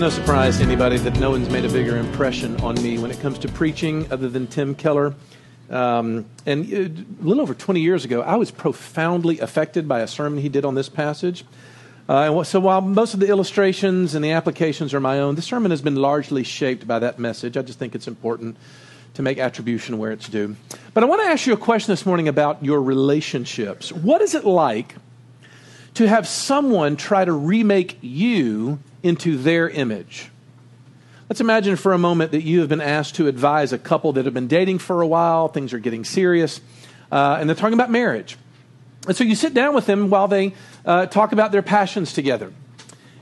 no surprise to anybody that no one's made a bigger impression on me when it comes to preaching other than Tim Keller. Um, and uh, a little over 20 years ago, I was profoundly affected by a sermon he did on this passage. Uh, so while most of the illustrations and the applications are my own, the sermon has been largely shaped by that message. I just think it's important to make attribution where it's due. But I want to ask you a question this morning about your relationships. What is it like to have someone try to remake you into their image. Let's imagine for a moment that you have been asked to advise a couple that have been dating for a while, things are getting serious, uh, and they're talking about marriage. And so you sit down with them while they uh, talk about their passions together.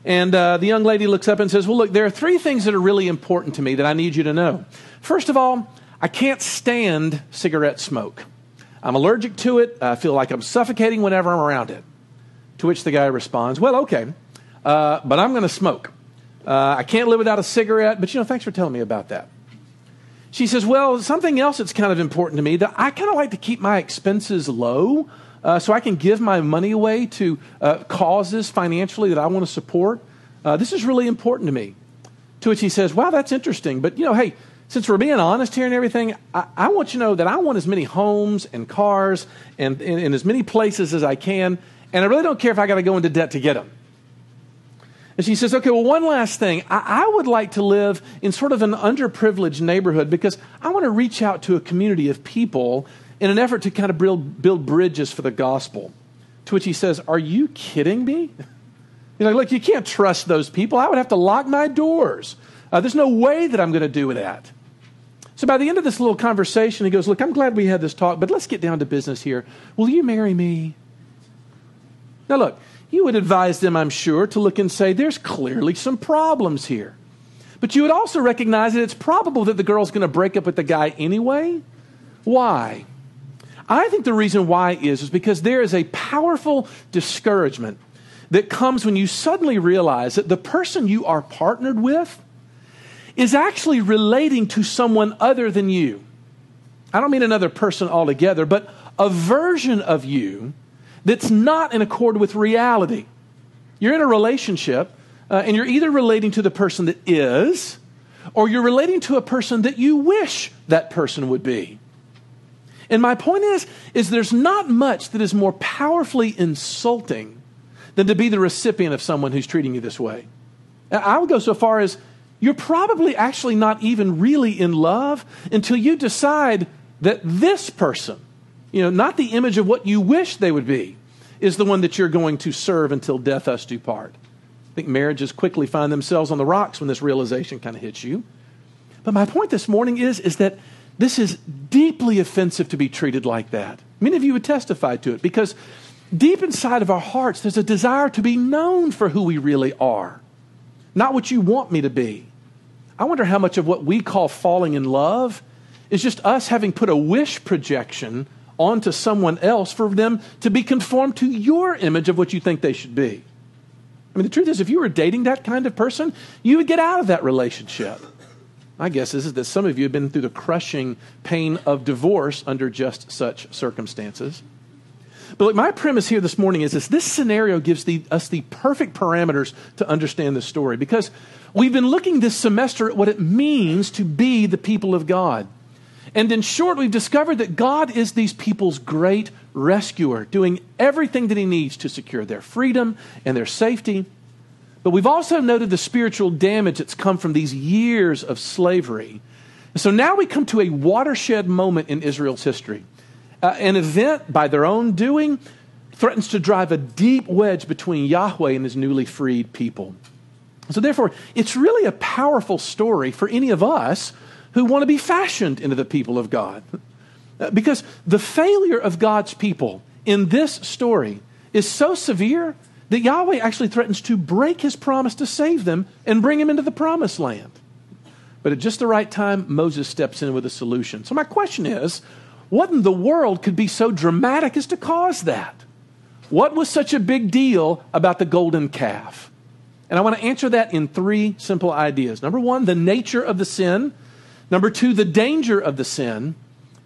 And uh, the young lady looks up and says, Well, look, there are three things that are really important to me that I need you to know. First of all, I can't stand cigarette smoke. I'm allergic to it. I feel like I'm suffocating whenever I'm around it. To which the guy responds, Well, okay, uh, but I'm going to smoke. Uh, I can't live without a cigarette, but you know, thanks for telling me about that. She says, Well, something else that's kind of important to me that I kind of like to keep my expenses low uh, so I can give my money away to uh, causes financially that I want to support. Uh, this is really important to me. To which he says, Wow, that's interesting, but you know, hey, since we're being honest here and everything, I, I want you to know that I want as many homes and cars and in as many places as I can. And I really don't care if I got to go into debt to get them. And she says, okay, well, one last thing. I, I, would like to live in sort of an underprivileged neighborhood because I want to reach out to a community of people in an effort to kind of build, build bridges for the gospel. To which he says, Are you kidding me? You know, look, you can't trust those people. I would have to lock my doors. Uh, there's no way that I'm going to do that. So by the end of this little conversation, he goes, Look, I'm glad we had this talk, but let's get down to business here. Will you marry me? Now, look, you would advise them, I'm sure, to look and say, there's clearly some problems here. But you would also recognize that it's probable that the girl's going to break up with the guy anyway. Why? I think the reason why is, is because there is a powerful discouragement that comes when you suddenly realize that the person you are partnered with is actually relating to someone other than you. I don't mean another person altogether, but a version of you that's not in accord with reality. You're in a relationship, uh, and you're either relating to the person that is, or you're relating to a person that you wish that person would be. And my point is, is there's not much that is more powerfully insulting than to be the recipient of someone who's treating you this way. I would go so far as you're probably actually not even really in love until you decide that this person, you know, not the image of what you wish they would be, is the one that you're going to serve until death us do part. I think marriages quickly find themselves on the rocks when this realization kind of hits you. But my point this morning is, is that this is deeply offensive to be treated like that. Many of you would testify to it because deep inside of our hearts, there's a desire to be known for who we really are, not what you want me to be. I wonder how much of what we call falling in love is just us having put a wish projection onto someone else for them to be conformed to your image of what you think they should be. I mean, the truth is, if you were dating that kind of person, you would get out of that relationship. My guess is, is that some of you have been through the crushing pain of divorce under just such circumstances. But look, my premise here this morning is this this scenario gives the, us the perfect parameters to understand this story because we've been looking this semester at what it means to be the people of God. And in short, we've discovered that God is these people's great rescuer, doing everything that He needs to secure their freedom and their safety. But we've also noted the spiritual damage that's come from these years of slavery. so now we come to a watershed moment in Israel's history. Uh, an event by their own doing threatens to drive a deep wedge between Yahweh and his newly freed people. So, therefore, it's really a powerful story for any of us who want to be fashioned into the people of God. Uh, because the failure of God's people in this story is so severe that Yahweh actually threatens to break his promise to save them and bring them into the promised land. But at just the right time, Moses steps in with a solution. So, my question is what in the world could be so dramatic as to cause that? What was such a big deal about the golden calf? And I want to answer that in three simple ideas. Number one, the nature of the sin. Number two, the danger of the sin.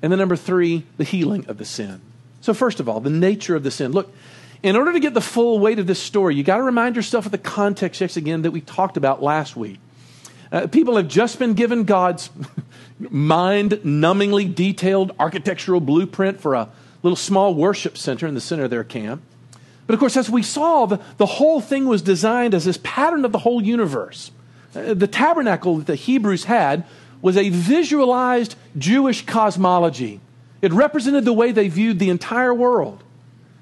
And then number three, the healing of the sin. So, first of all, the nature of the sin. Look, in order to get the full weight of this story, you got to remind yourself of the context yet again that we talked about last week. Uh, people have just been given God's mind numbingly detailed architectural blueprint for a little small worship center in the center of their camp. But of course, as we saw, the, the whole thing was designed as this pattern of the whole universe. Uh, the tabernacle that the Hebrews had was a visualized Jewish cosmology. It represented the way they viewed the entire world.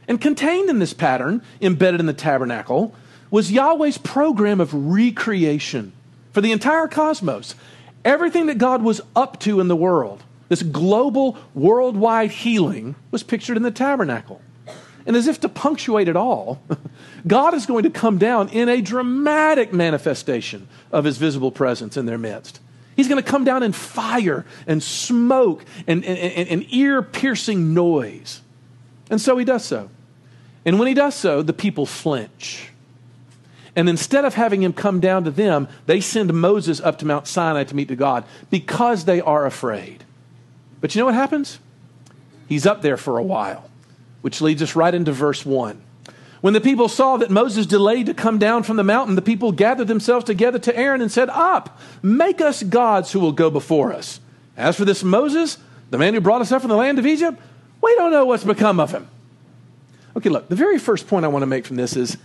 And contained in this pattern, embedded in the tabernacle, was Yahweh's program of recreation for the entire cosmos. Everything that God was up to in the world, this global, worldwide healing, was pictured in the tabernacle. And as if to punctuate it all, God is going to come down in a dramatic manifestation of his visible presence in their midst. He's going to come down in fire and smoke and, and, and, and ear piercing noise. And so he does so. And when he does so, the people flinch. And instead of having him come down to them, they send Moses up to Mount Sinai to meet the God because they are afraid. But you know what happens? He's up there for a while, which leads us right into verse 1. When the people saw that Moses delayed to come down from the mountain, the people gathered themselves together to Aaron and said, Up, make us gods who will go before us. As for this Moses, the man who brought us up from the land of Egypt, we don't know what's become of him. Okay, look, the very first point I want to make from this is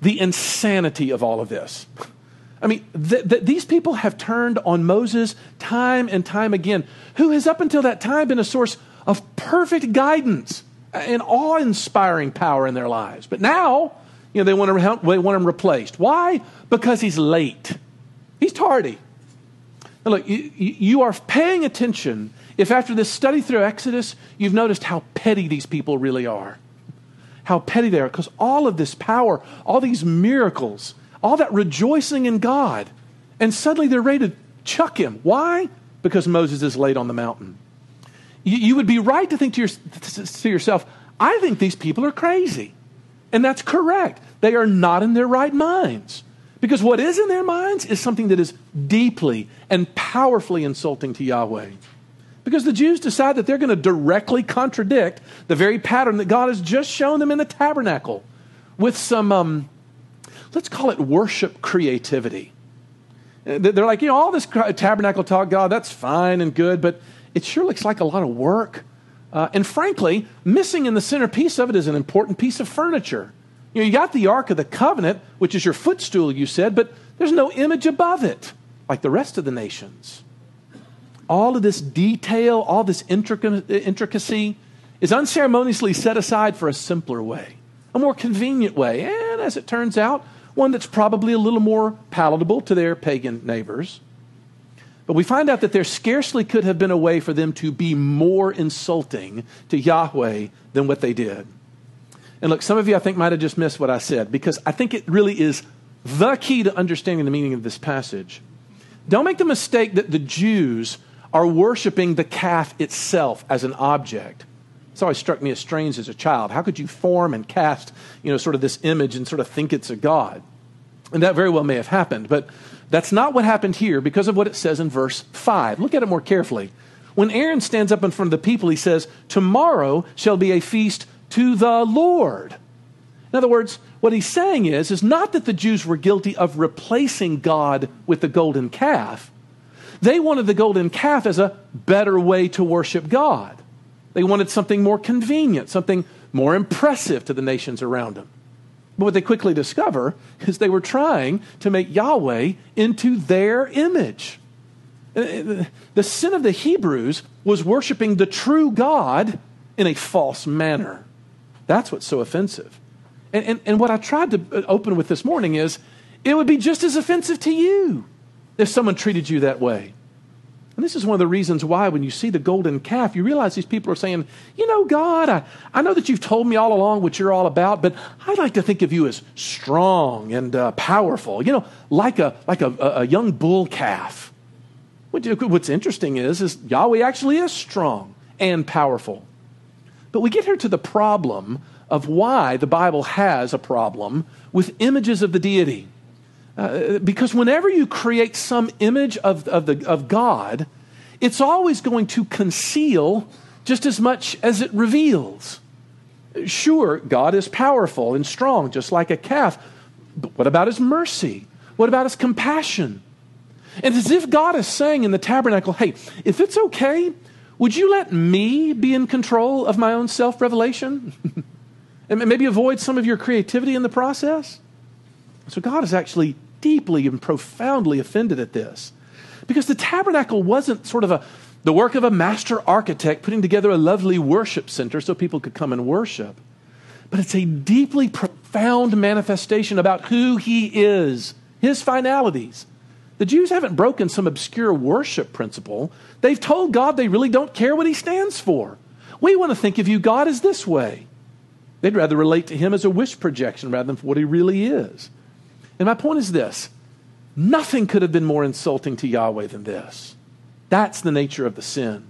the insanity of all of this. I mean, th- th- these people have turned on Moses time and time again, who has up until that time been a source of perfect guidance and awe inspiring power in their lives. But now, you know, they want, to, they want him replaced. Why? Because he's late, he's tardy. Now, look, you, you are paying attention if after this study through Exodus, you've noticed how petty these people really are how petty they are because all of this power, all these miracles, all that rejoicing in God, and suddenly they're ready to chuck him. Why? Because Moses is late on the mountain. You, you would be right to think to, your, to yourself, I think these people are crazy. And that's correct. They are not in their right minds. Because what is in their minds is something that is deeply and powerfully insulting to Yahweh. Because the Jews decide that they're going to directly contradict the very pattern that God has just shown them in the tabernacle with some, um, let's call it worship creativity. They're like, you know, all this tabernacle talk, God, that's fine and good, but it sure looks like a lot of work. Uh, and frankly, missing in the centerpiece of it is an important piece of furniture. You know, you got the Ark of the Covenant, which is your footstool, you said, but there's no image above it, like the rest of the nations all of this detail, all this intricacy is unceremoniously set aside for a simpler way, a more convenient way, and as it turns out, one that's probably a little more palatable to their pagan neighbors. But we find out that there scarcely could have been a way for them to be more insulting to Yahweh than what they did. And look, some of you I think might have just missed what I said because I think it really is the key to understanding the meaning of this passage. Don't make the mistake that the Jews are worshiping the calf itself as an object. It's always struck me as strange as a child. How could you form and cast, you know, sort of this image and sort of think it's a god? And that very well may have happened, but that's not what happened here because of what it says in verse 5. Look at it more carefully. When Aaron stands up in front of the people, he says, Tomorrow shall be a feast to the Lord. In other words, what he's saying is, is not that the Jews were guilty of replacing God with the golden calf, they wanted the golden calf as a better way to worship God. They wanted something more convenient, something more impressive to the nations around them. But what they quickly discover is they were trying to make Yahweh into their image. Uh, the sin of the Hebrews was worshiping the true God in a false manner. That's what's so offensive. And, and, and, what I tried to open with this morning is it would be just as offensive to you if someone treated you that way. And this is one of the reasons why, when you see the golden calf, you realize these people are saying, You know, God, I, I know that you've told me all along what you're all about, but I'd like to think of you as strong and uh, powerful, you know, like a, like a, a young bull calf. What's interesting is, is Yahweh actually is strong and powerful. But we get here to the problem of why the Bible has a problem with images of the deity. Uh, because whenever you create some image of, of, the, of God, it's always going to conceal just as much as it reveals. Sure, God is powerful and strong, just like a calf. But what about his mercy? What about his compassion? And as if God is saying in the tabernacle, hey, if it's okay, would you let me be in control of my own self revelation? and maybe avoid some of your creativity in the process? So God is actually deeply and profoundly offended at this. Because the tabernacle wasn't sort of a, the work of a master architect putting together a lovely worship center so people could come and worship. But it's a deeply profound manifestation about who he is, his finalities. The Jews haven't broken some obscure worship principle. They've told God they really don't care what he stands for. We want to think of you, God, as this way. They'd rather relate to him as a wish projection rather than for what he really is. And my point is this nothing could have been more insulting to Yahweh than this. That's the nature of the sin.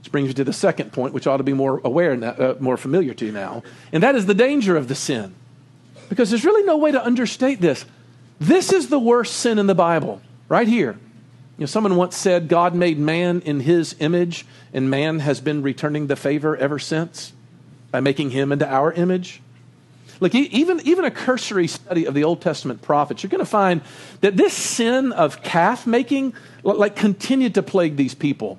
Which brings me to the second point, which ought to be more aware, uh, more familiar to you now, and that is the danger of the sin. Because there's really no way to understate this. This is the worst sin in the Bible, right here. You know, someone once said God made man in his image, and man has been returning the favor ever since by making him into our image. Look, even, even a cursory study of the Old Testament prophets, you're going to find that this sin of calf making, like, continued to plague these people.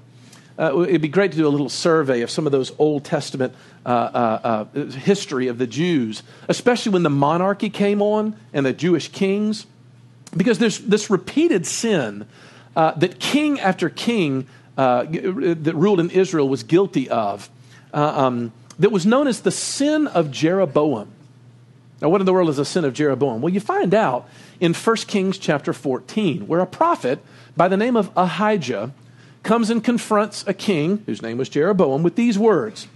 Uh, it'd be great to do a little survey of some of those Old Testament uh, uh, uh, history of the Jews, especially when the monarchy came on and the Jewish kings, because there's this repeated sin uh, that king after king uh, that ruled in Israel was guilty of, um, that was known as the sin of Jeroboam. Now, what in the world is the sin of Jeroboam? Well, you find out in 1 Kings chapter 14, where a prophet by the name of Ahijah comes and confronts a king, whose name was Jeroboam, with these words.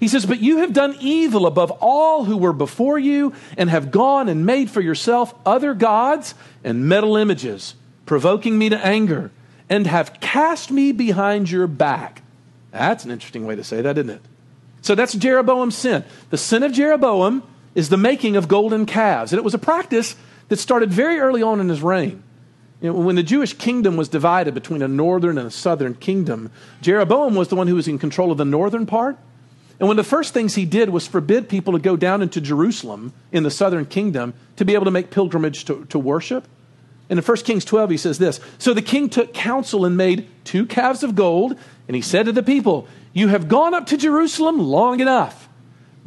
He says, But you have done evil above all who were before you, and have gone and made for yourself other gods and metal images, provoking me to anger, and have cast me behind your back. That's an interesting way to say that, isn't it? So that's Jeroboam's sin. The sin of Jeroboam is the making of golden calves. And it was a practice that started very early on in his reign. You know, when the Jewish kingdom was divided between a northern and a southern kingdom, Jeroboam was the one who was in control of the northern part. And one of the first things he did was forbid people to go down into Jerusalem in the southern kingdom to be able to make pilgrimage to, to worship. And in 1 Kings 12, he says this So the king took counsel and made two calves of gold, and he said to the people, You have gone up to Jerusalem long enough.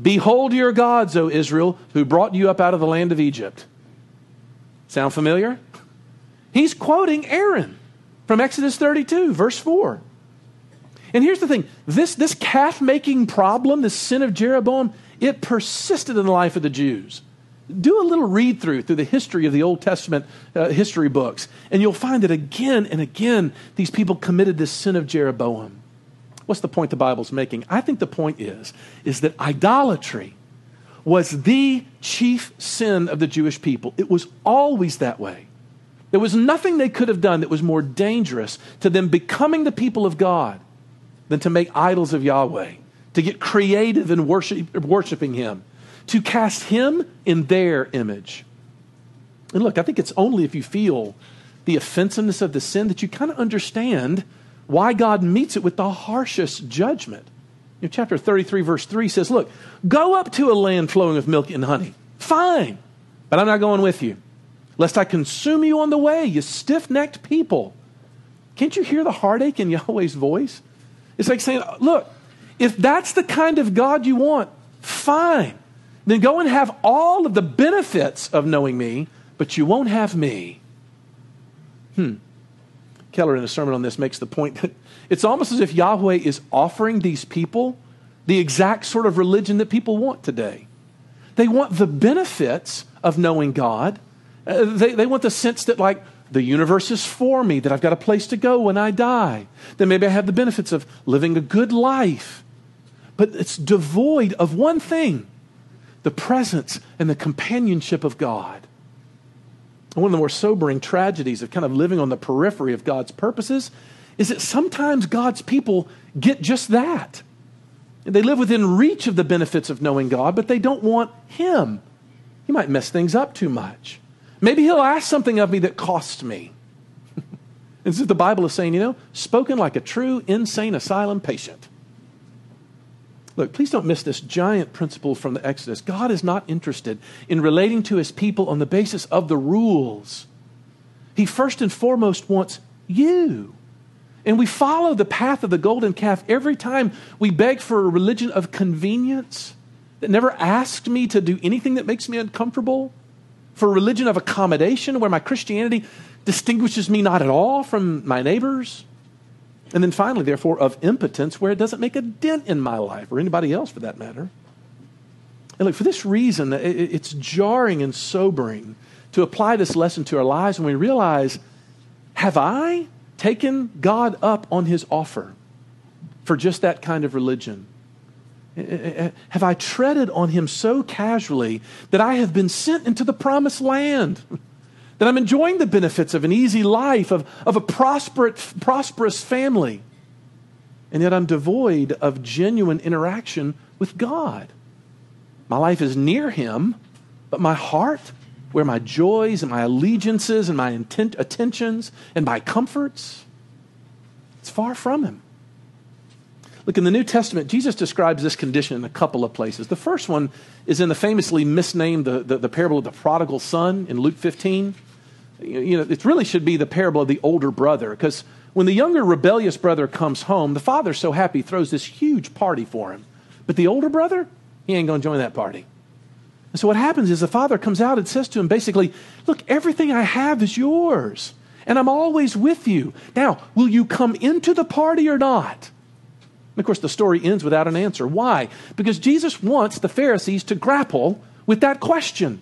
Behold your gods, O Israel, who brought you up out of the land of Egypt. Sound familiar? He's quoting Aaron from Exodus 32, verse 4. And here's the thing this, this calf making problem, this sin of Jeroboam, it persisted in the life of the Jews. Do a little read through through the history of the Old Testament uh, history books, and you'll find that again and again these people committed this sin of Jeroboam. What's the point the Bible's making? I think the point is, is that idolatry was the chief sin of the Jewish people. It was always that way. There was nothing they could have done that was more dangerous to them becoming the people of God than to make idols of Yahweh, to get creative in worship, worshiping Him, to cast Him in their image. And look, I think it's only if you feel the offensiveness of the sin that you kind of understand why God meets it with the harshest judgment. You know, chapter 33, verse 3 says, Look, go up to a land flowing with milk and honey. Fine, but I'm not going with you, lest I consume you on the way, you stiff necked people. Can't you hear the heartache in Yahweh's voice? It's like saying, Look, if that's the kind of God you want, fine. Then go and have all of the benefits of knowing me, but you won't have me. Hmm. Keller, in a sermon on this, makes the point that it's almost as if Yahweh is offering these people the exact sort of religion that people want today. They want the benefits of knowing God. Uh, they, they want the sense that, like, the universe is for me, that I've got a place to go when I die. Then maybe I have the benefits of living a good life. But it's devoid of one thing the presence and the companionship of God one of the more sobering tragedies of kind of living on the periphery of God's purposes is that sometimes God's people get just that. They live within reach of the benefits of knowing God, but they don't want Him. He might mess things up too much. Maybe He'll ask something of me that costs me. and so the Bible is saying, you know, spoken like a true insane asylum patient. Look, please don't miss this giant principle from the Exodus. God is not interested in relating to his people on the basis of the rules. He first and foremost wants you. And we follow the path of the golden calf every time we beg for a religion of convenience that never asked me to do anything that makes me uncomfortable, for a religion of accommodation where my Christianity distinguishes me not at all from my neighbors. And then finally, therefore, of impotence where it doesn't make a dent in my life or anybody else for that matter. And look, for this reason, it's jarring and sobering to apply this lesson to our lives when we realize have I taken God up on his offer for just that kind of religion? Have I treaded on him so casually that I have been sent into the promised land? that I'm enjoying the benefits of an easy life, of, of a prosperous, prosperous family, and yet I'm devoid of genuine interaction with God. My life is near Him, but my heart, where my joys and my allegiances and my intent, attentions and my comforts, it's far from Him. Look, in the New Testament, Jesus describes this condition in a couple of places. The first one is in the famously misnamed the, the, the parable of the prodigal son in Luke 15 you know, it really should be the parable of the older brother because when the younger rebellious brother comes home, the father's so happy, throws this huge party for him. But the older brother, he ain't going to join that party. And so what happens is the father comes out and says to him basically, Look, everything I have is yours, and I'm always with you. Now, will you come into the party or not? And of course, the story ends without an answer. Why? Because Jesus wants the Pharisees to grapple with that question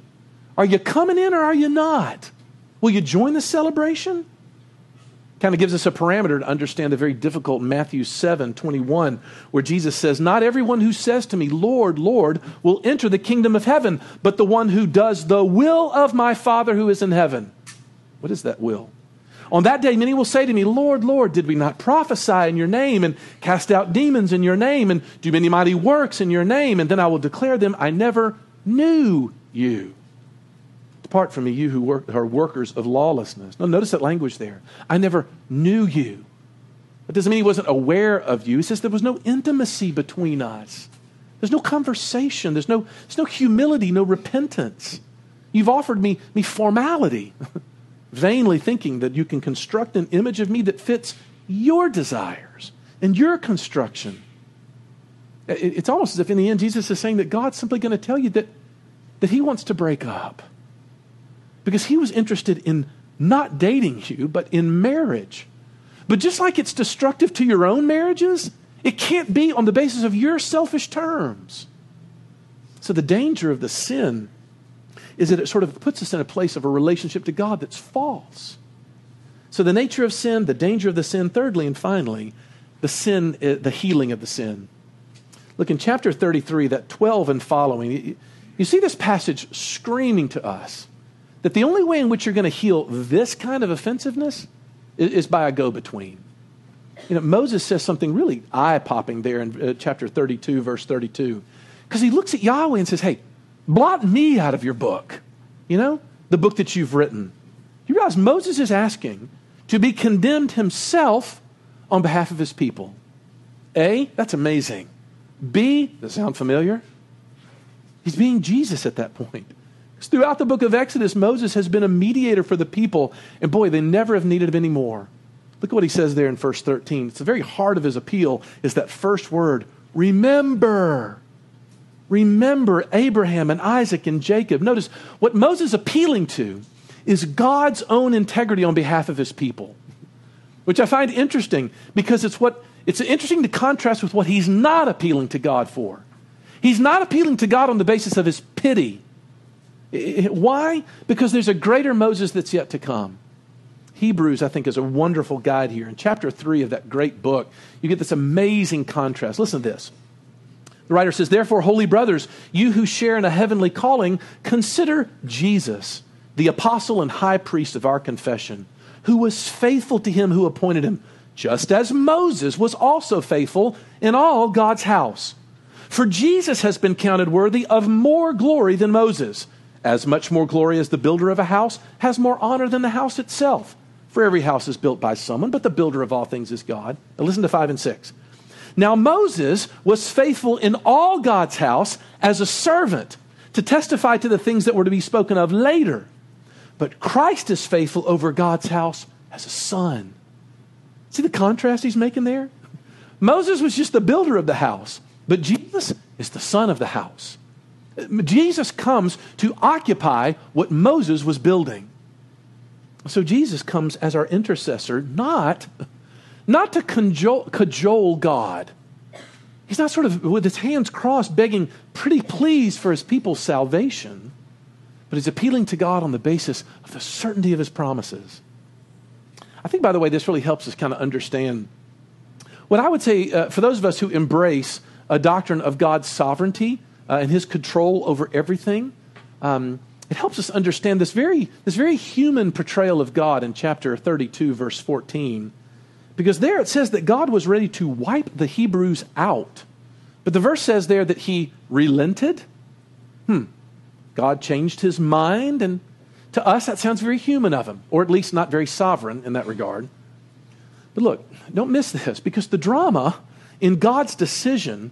Are you coming in or are you not? Will you join the celebration? Kind of gives us a parameter to understand the very difficult Matthew 7 21, where Jesus says, Not everyone who says to me, Lord, Lord, will enter the kingdom of heaven, but the one who does the will of my Father who is in heaven. What is that will? On that day, many will say to me, Lord, Lord, did we not prophesy in your name and cast out demons in your name and do many mighty works in your name? And then I will declare them, I never knew you. Depart from me, you who work, are workers of lawlessness. Now, notice that language there. I never knew you. That doesn't mean he wasn't aware of you. He says there was no intimacy between us. There's no conversation. There's no, there's no humility, no repentance. You've offered me, me formality, vainly thinking that you can construct an image of me that fits your desires and your construction. It's almost as if in the end Jesus is saying that God's simply going to tell you that, that he wants to break up because he was interested in not dating you, but in marriage. But just like it's destructive to your own marriages, it can't be on the basis of your selfish terms. So the danger of the sin is that it sort of puts us in a place of a relationship to God that's false. So the nature of sin, the danger of the sin, thirdly and finally, the sin, uh, the healing of the sin. Look in chapter 33, that 12 and following, you see this passage screaming to us that the only way in which you're going to heal this kind of offensiveness is, is by a go between. You know, Moses says something really eye popping there in uh, chapter 32, verse 32, because he looks at Yahweh and says, Hey, blot me out of your book, you know, the book that you've written. You realize Moses is asking to be condemned himself on behalf of his people. A, that's amazing. B, does that sound familiar? He's being Jesus at that point. Throughout the book of Exodus, Moses has been a mediator for the people, and boy, they never have needed him anymore. Look at what he says there in verse 13. It's the very heart of his appeal is that first word, remember. Remember Abraham and Isaac and Jacob. Notice what Moses is appealing to is God's own integrity on behalf of his people, which I find interesting because it's what it's interesting to contrast with what he's not appealing to God for. He's not appealing to God on the basis of his pity why? Because there's a greater Moses that's yet to come. Hebrews, I think, is a wonderful guide here. In chapter 3 of that great book, you get this amazing contrast. Listen to this. The writer says, Therefore, holy brothers, you who share in a heavenly calling, consider Jesus, the apostle and high priest of our confession, who was faithful to him who appointed him, just as Moses was also faithful in all God's house. For Jesus has been counted worthy of more glory than Moses as much more glory as the builder of a house has more honor than the house itself. For every house is built by someone, but the builder of all things is God. Now listen to 5 and 6. Now, Moses was faithful in all God's house as a servant to testify to the things that were to be spoken of later. But Christ is faithful over God's house as a son. See the contrast he's making there? Moses was just the builder of the house, but Jesus is the son of the house. Jesus comes to occupy what Moses was building. So Jesus comes as our intercessor, not, not to cajole, cajole God. He's not sort of with his hands crossed, begging, pretty please for his people's salvation, but he's appealing to God on the basis of the certainty of his promises. I think, by the way, this really helps us kind of understand what I would say uh, for those of us who embrace a doctrine of God's sovereignty uh, and his control over everything. Um, it helps us understand this very, this very human portrayal of God in chapter 32, verse 14. Because there it says that God was ready to wipe the Hebrews out. But the verse says there that he relented. Hmm. God changed his mind, and to us that sounds very human of him, or at least not very sovereign in that regard. But look, don't miss this, because the drama in God's decision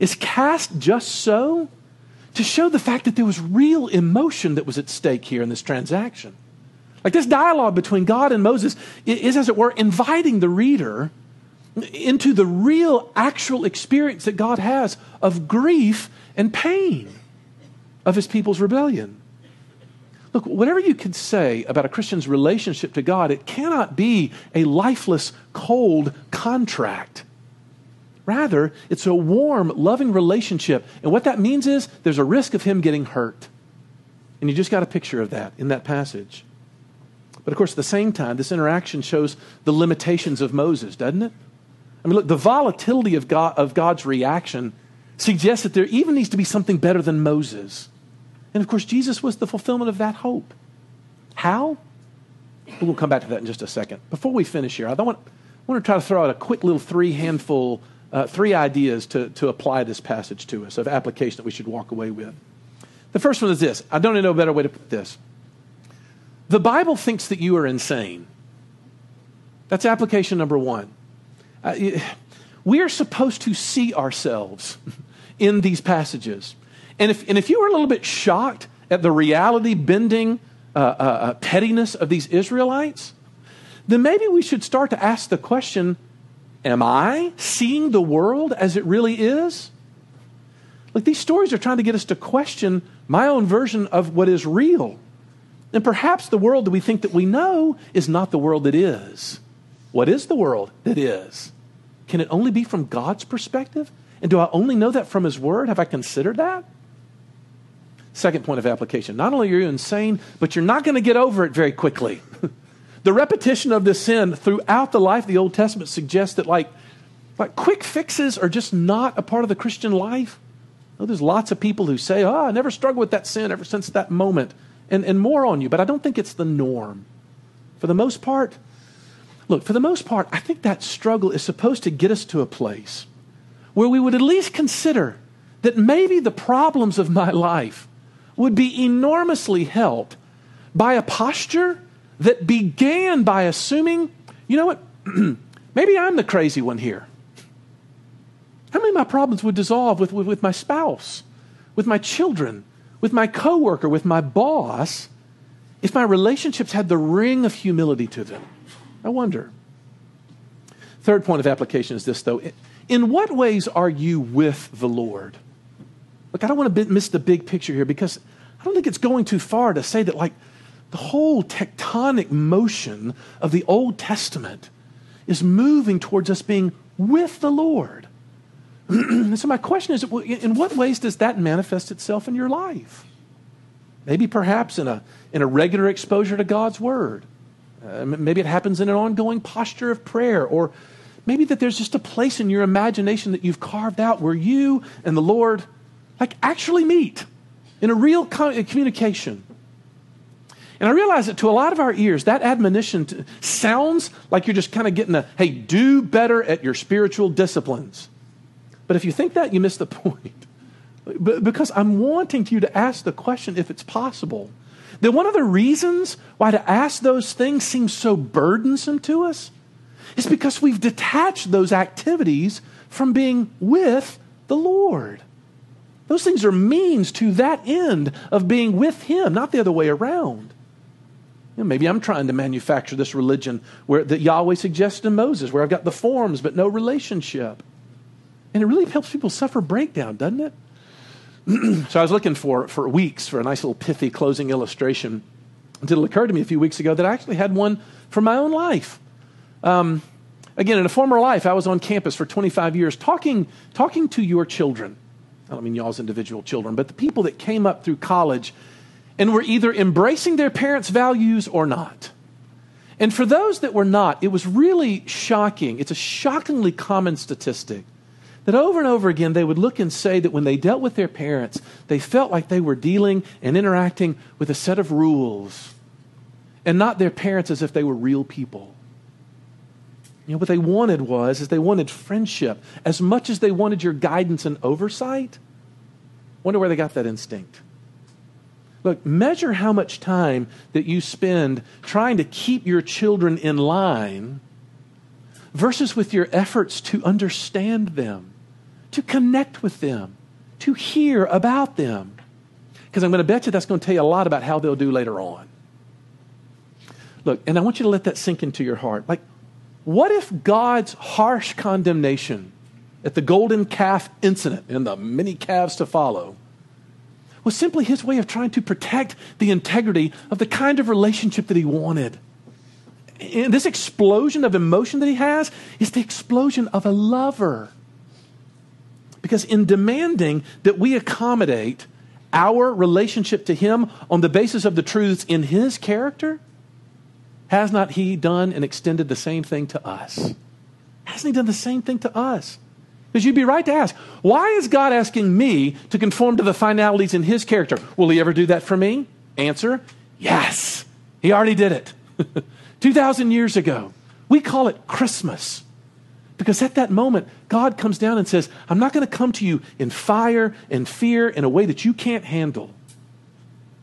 is cast just so to show the fact that there was real emotion that was at stake here in this transaction. Like this dialogue between God and Moses is, as it were, inviting the reader into the real, actual experience that God has of grief and pain of his people's rebellion. Look, whatever you can say about a Christian's relationship to God, it cannot be a lifeless, cold contract. Rather, it's a warm, loving relationship. And what that means is there's a risk of him getting hurt. And you just got a picture of that in that passage. But of course, at the same time, this interaction shows the limitations of Moses, doesn't it? I mean, look, the volatility of, God, of God's reaction suggests that there even needs to be something better than Moses. And of course, Jesus was the fulfillment of that hope. How? We'll come back to that in just a second. Before we finish here, I, want, I want to try to throw out a quick little three handful, uh, three ideas to, to apply this passage to us of application that we should walk away with. The first one is this I don't know a better way to put this. The Bible thinks that you are insane. That's application number one. Uh, we are supposed to see ourselves in these passages. And if, and if you were a little bit shocked at the reality bending uh, uh, uh, pettiness of these Israelites, then maybe we should start to ask the question Am I seeing the world as it really is? Like these stories are trying to get us to question my own version of what is real. And perhaps the world that we think that we know is not the world that is. What is the world that is? Can it only be from God's perspective? And do I only know that from His Word? Have I considered that? Second point of application. Not only are you insane, but you're not going to get over it very quickly. the repetition of this sin throughout the life of the Old Testament suggests that, like, like quick fixes are just not a part of the Christian life. There's lots of people who say, Oh, I never struggled with that sin ever since that moment, and, and more on you, but I don't think it's the norm. For the most part, look, for the most part, I think that struggle is supposed to get us to a place where we would at least consider that maybe the problems of my life would be enormously helped by a posture that began by assuming, you know what, maybe I'm the crazy one here. How many of my problems would dissolve with, with, with my spouse, with my children, with my coworker, with my boss, if my relationships had the ring of humility to them? I wonder. Third point of application is this, though. In what ways are you with the Lord? Look, I don't want to miss the big picture here because I don't think it's going too far to say that, like, the whole tectonic motion of the Old Testament is moving towards us being with the Lord. so, my question is in what ways does that manifest itself in your life? Maybe perhaps in a, in a regular exposure to God's Word. Uh, maybe it happens in an ongoing posture of prayer, or maybe that there's just a place in your imagination that you've carved out where you and the Lord like actually meet in a real communication. And I realize that to a lot of our ears, that admonition to, sounds like you're just kind of getting a, hey, do better at your spiritual disciplines. But if you think that, you miss the point. because I'm wanting you to ask the question if it's possible. That one of the reasons why to ask those things seems so burdensome to us is because we've detached those activities from being with the Lord. Those things are means to that end of being with Him, not the other way around. Know, maybe I'm trying to manufacture this religion where that Yahweh suggested to Moses, where I've got the forms but no relationship. And it really helps people suffer breakdown, doesn't it? so I was looking for, for weeks for a nice little pithy closing illustration until it occurred to me a few weeks ago that I actually had one for my own life. Um, again, in a former life, I was on campus for 25 years talking, talking to your children. I don't mean y'all's individual children, but the people that came up through college and were either embracing their parents' values or not. And for those that were not, it was really shocking. It's a shockingly common statistic that over and over again they would look and say that when they dealt with their parents, they felt like they were dealing and interacting with a set of rules and not their parents as if they were real people. You know, what they wanted was, is they wanted friendship as much as they wanted your guidance and oversight. Wonder where they got that instinct. Look, measure how much time that you spend trying to keep your children in line versus with your efforts to understand them, to connect with them, to hear about them. Because I'm going to bet you that's going to tell you a lot about how they'll do later on. Look, and I want you to let that sink into your heart. Like, what if God's harsh condemnation at the golden calf incident and the many calves to follow was simply his way of trying to protect the integrity of the kind of relationship that he wanted? And this explosion of emotion that he has is the explosion of a lover. Because in demanding that we accommodate our relationship to him on the basis of the truths in his character, has not he done and extended the same thing to us? Hasn't he done the same thing to us? Because you'd be right to ask, why is God asking me to conform to the finalities in his character? Will he ever do that for me? Answer, yes. He already did it. 2,000 years ago. We call it Christmas. Because at that moment, God comes down and says, I'm not going to come to you in fire and fear in a way that you can't handle.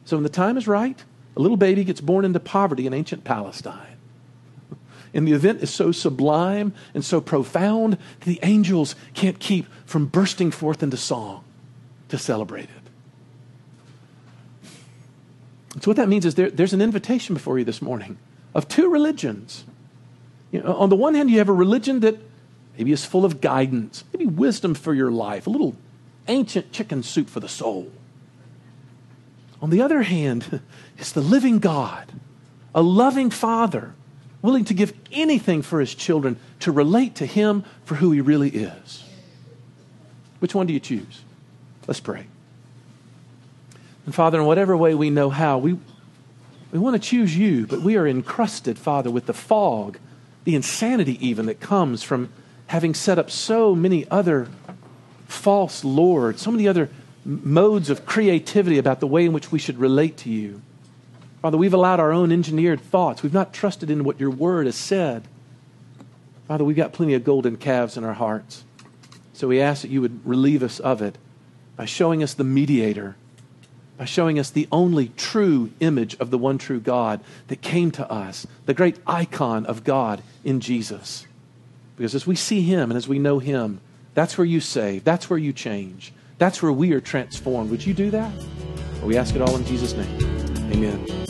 So when the time is right, a little baby gets born into poverty in ancient Palestine. And the event is so sublime and so profound that the angels can't keep from bursting forth into song to celebrate it. so, what that means is there, there's an invitation before you this morning of two religions. You know, on the one hand, you have a religion that maybe is full of guidance, maybe wisdom for your life, a little ancient chicken soup for the soul. On the other hand, it's the living God, a loving Father, willing to give anything for his children to relate to him for who he really is. Which one do you choose? Let's pray. And Father, in whatever way we know how, we, we want to choose you, but we are encrusted, Father, with the fog, the insanity even that comes from having set up so many other false lords, so many other modes of creativity about the way in which we should relate to you. Father, we've allowed our own engineered thoughts. We've not trusted in what your word has said. Father, we've got plenty of golden calves in our hearts. So we ask that you would relieve us of it by showing us the mediator, by showing us the only true image of the one true God that came to us, the great icon of God in Jesus. Because as we see him and as we know him, that's where you save, that's where you change. That's where we are transformed. Would you do that? We ask it all in Jesus' name. Amen.